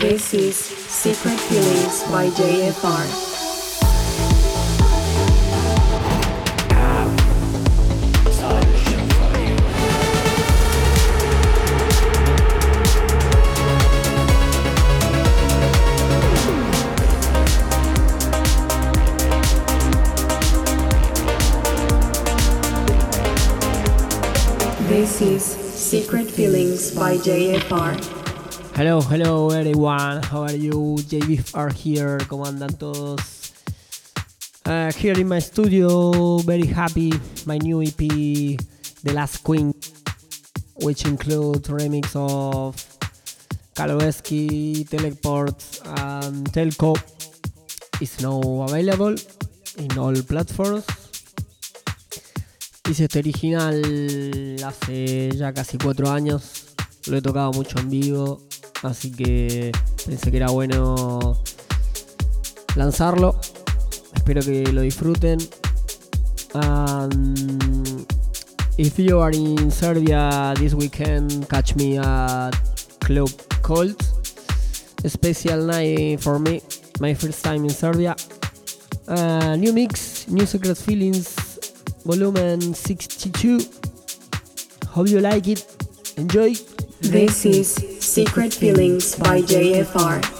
This is Secret Feelings by JFR. This is Secret Feelings by JFR. Hello, hello everyone. How are you? JFR here. ¿Cómo todos? Uh, here in my studio, very happy. My new EP, The Last Queen, which includes remix of Kaloveski, Teleport, and Telco, is now available in all platforms. Hice este original hace ya casi cuatro años. Lo he tocado mucho en vivo. Así que pensé que era bueno lanzarlo. Espero que lo disfruten. If you are in Serbia this weekend, catch me at Club Cold. Special night for me. My first time in Serbia. Uh, new mix, new secret feelings volume 62. Hope you like it. Enjoy. This is Secret Feelings by JFR.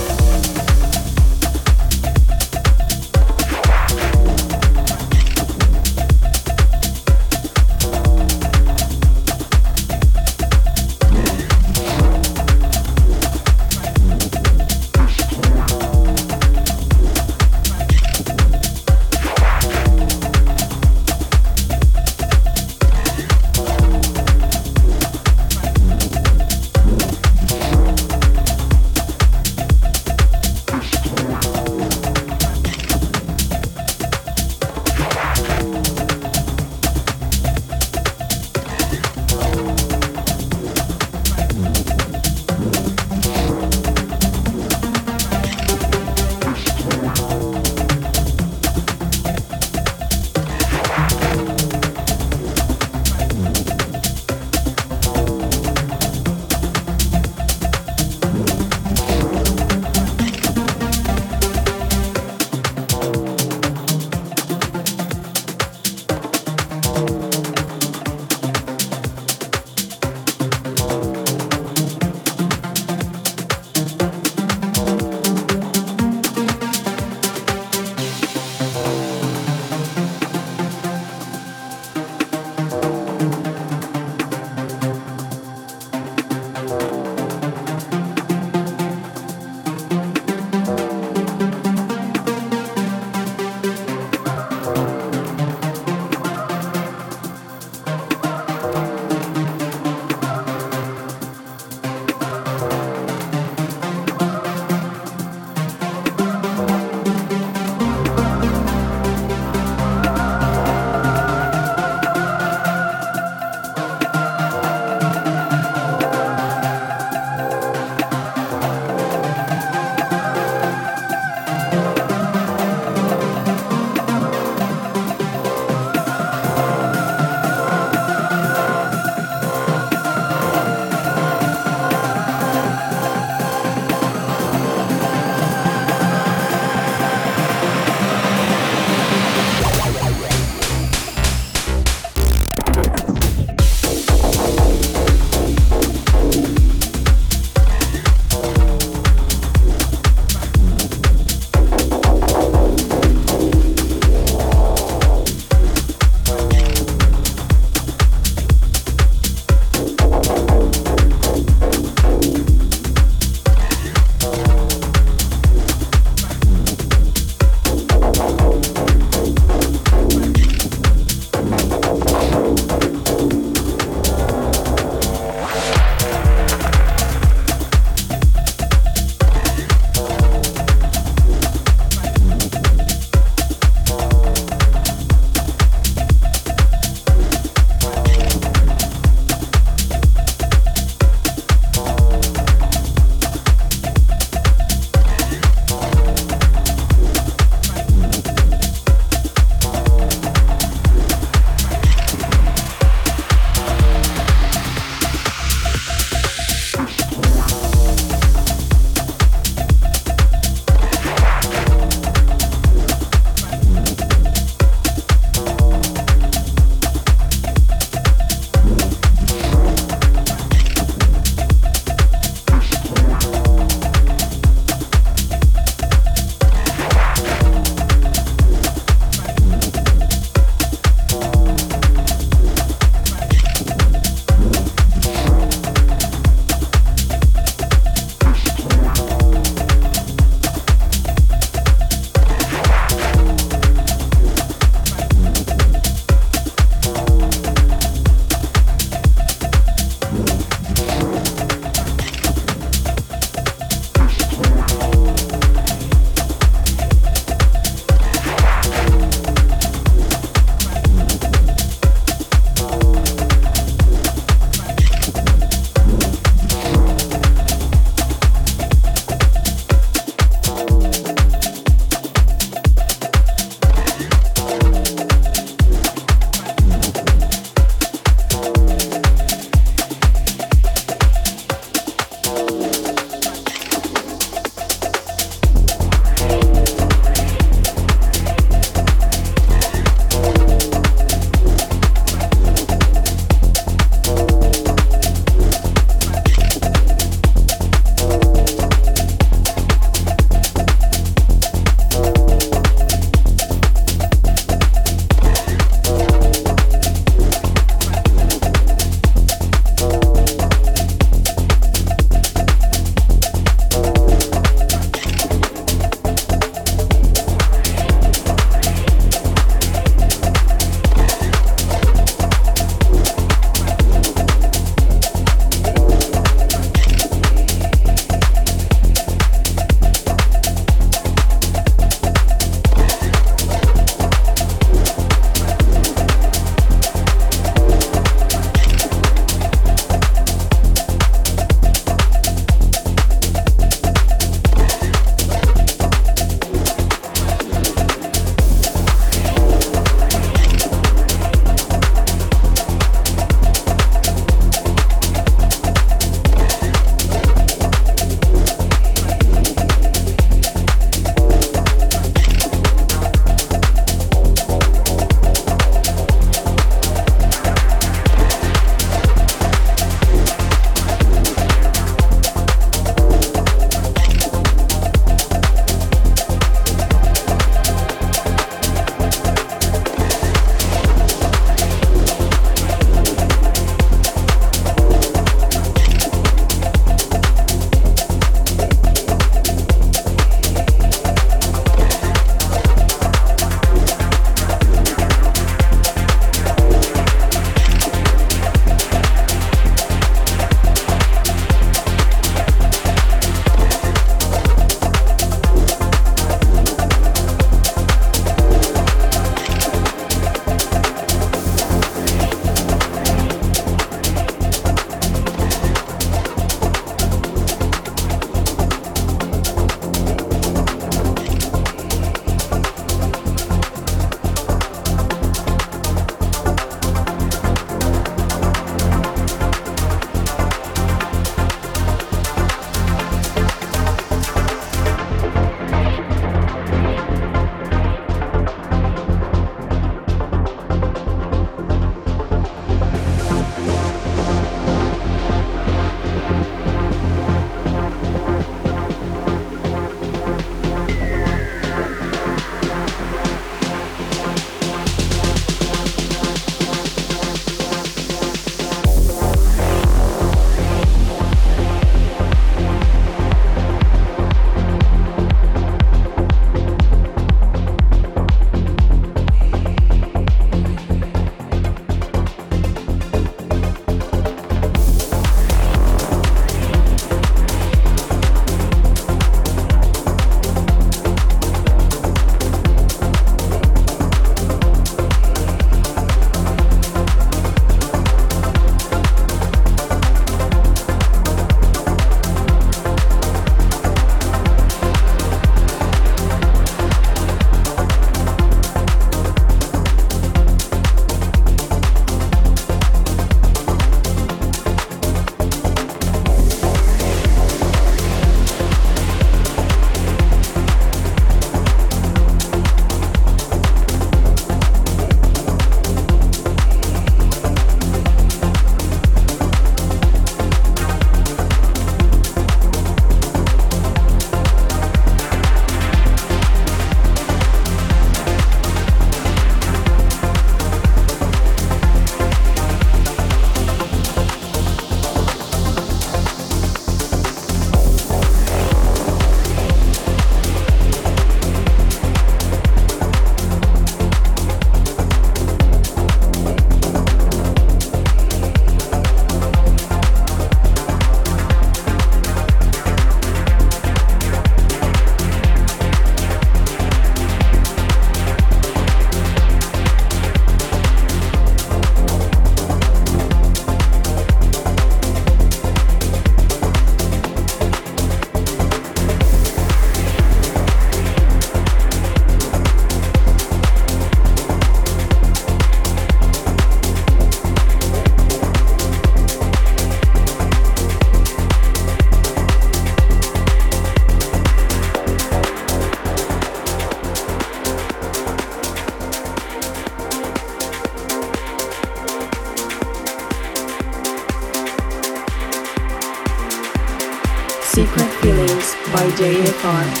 far.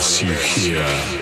Unless you hear.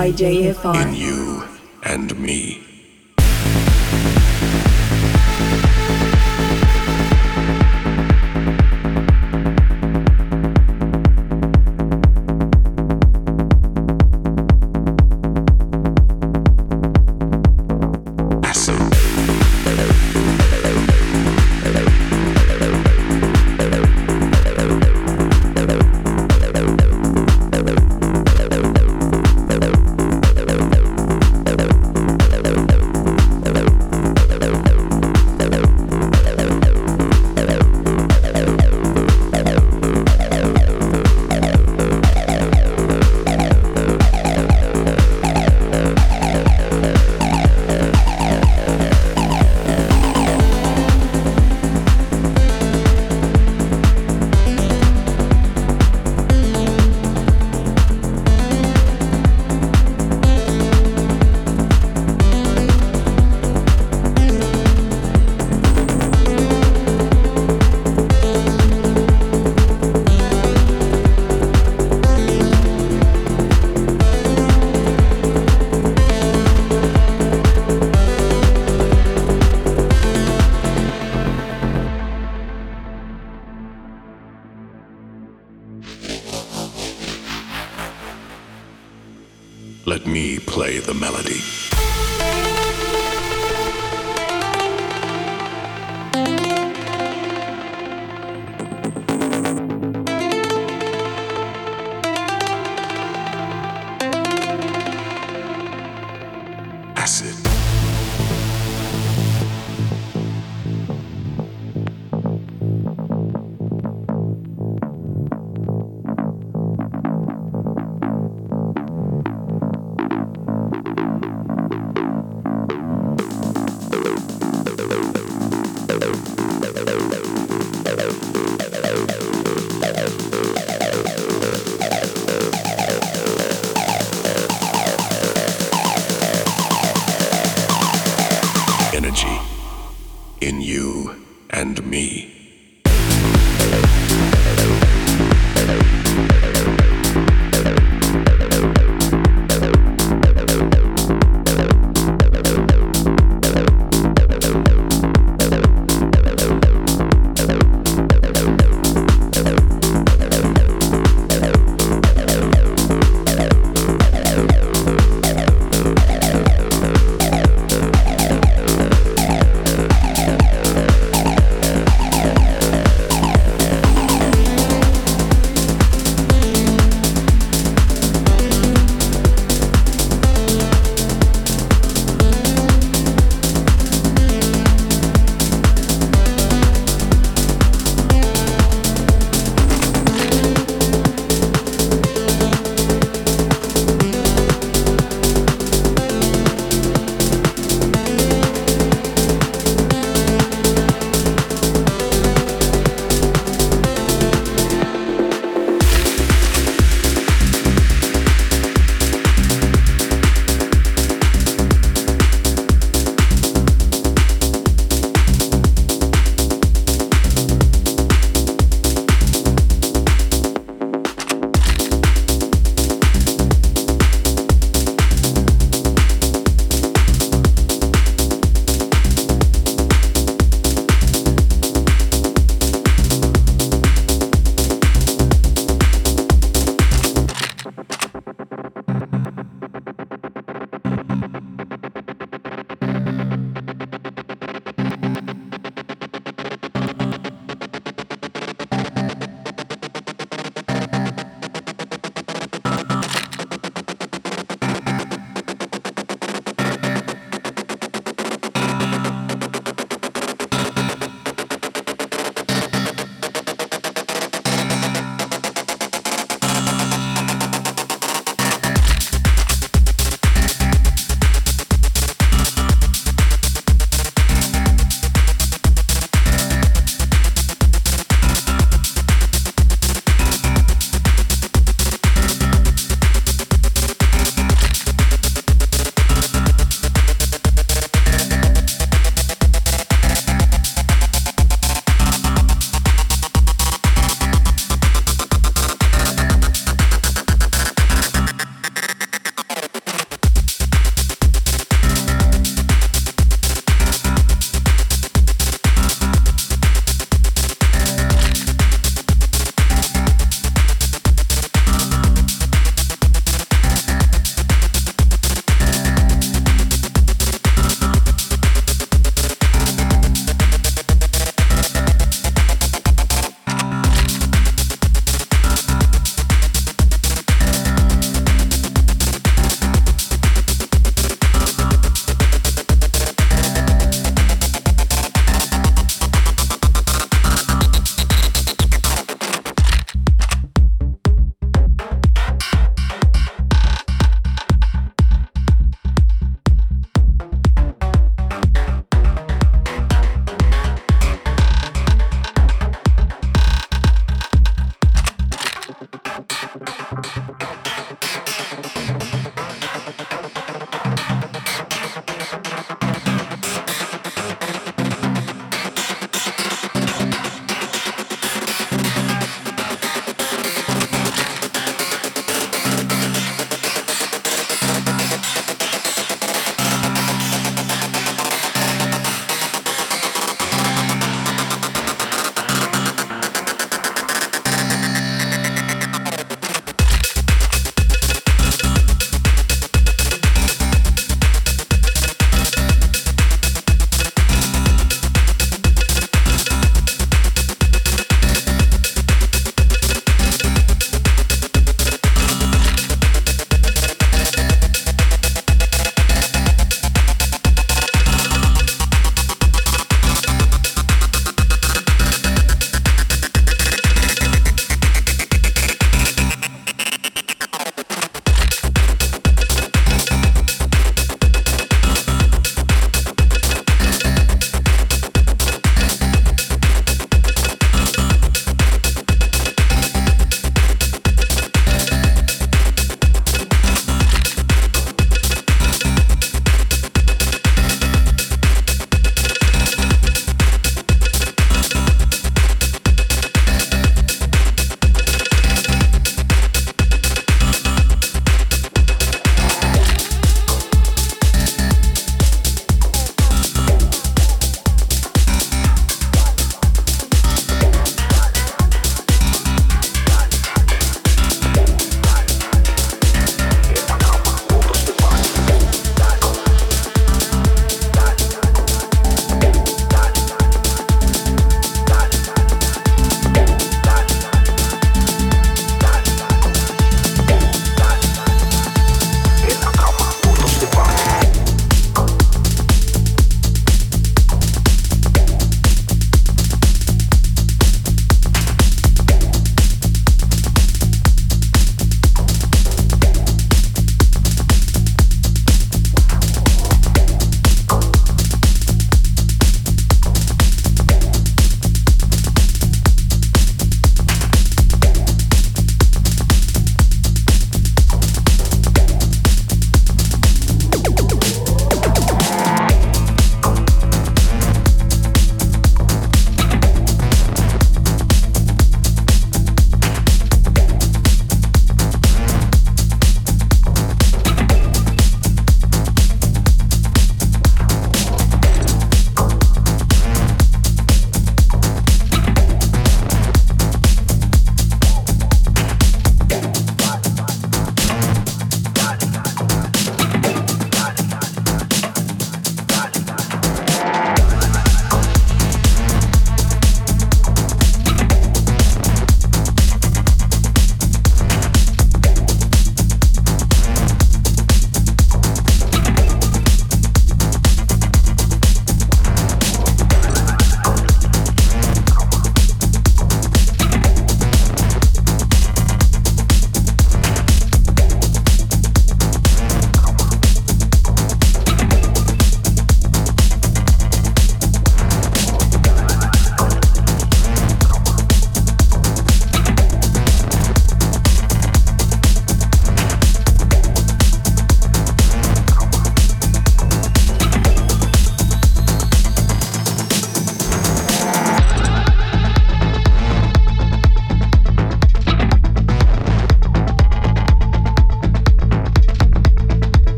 By JFR. Melody.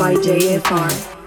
By JFR.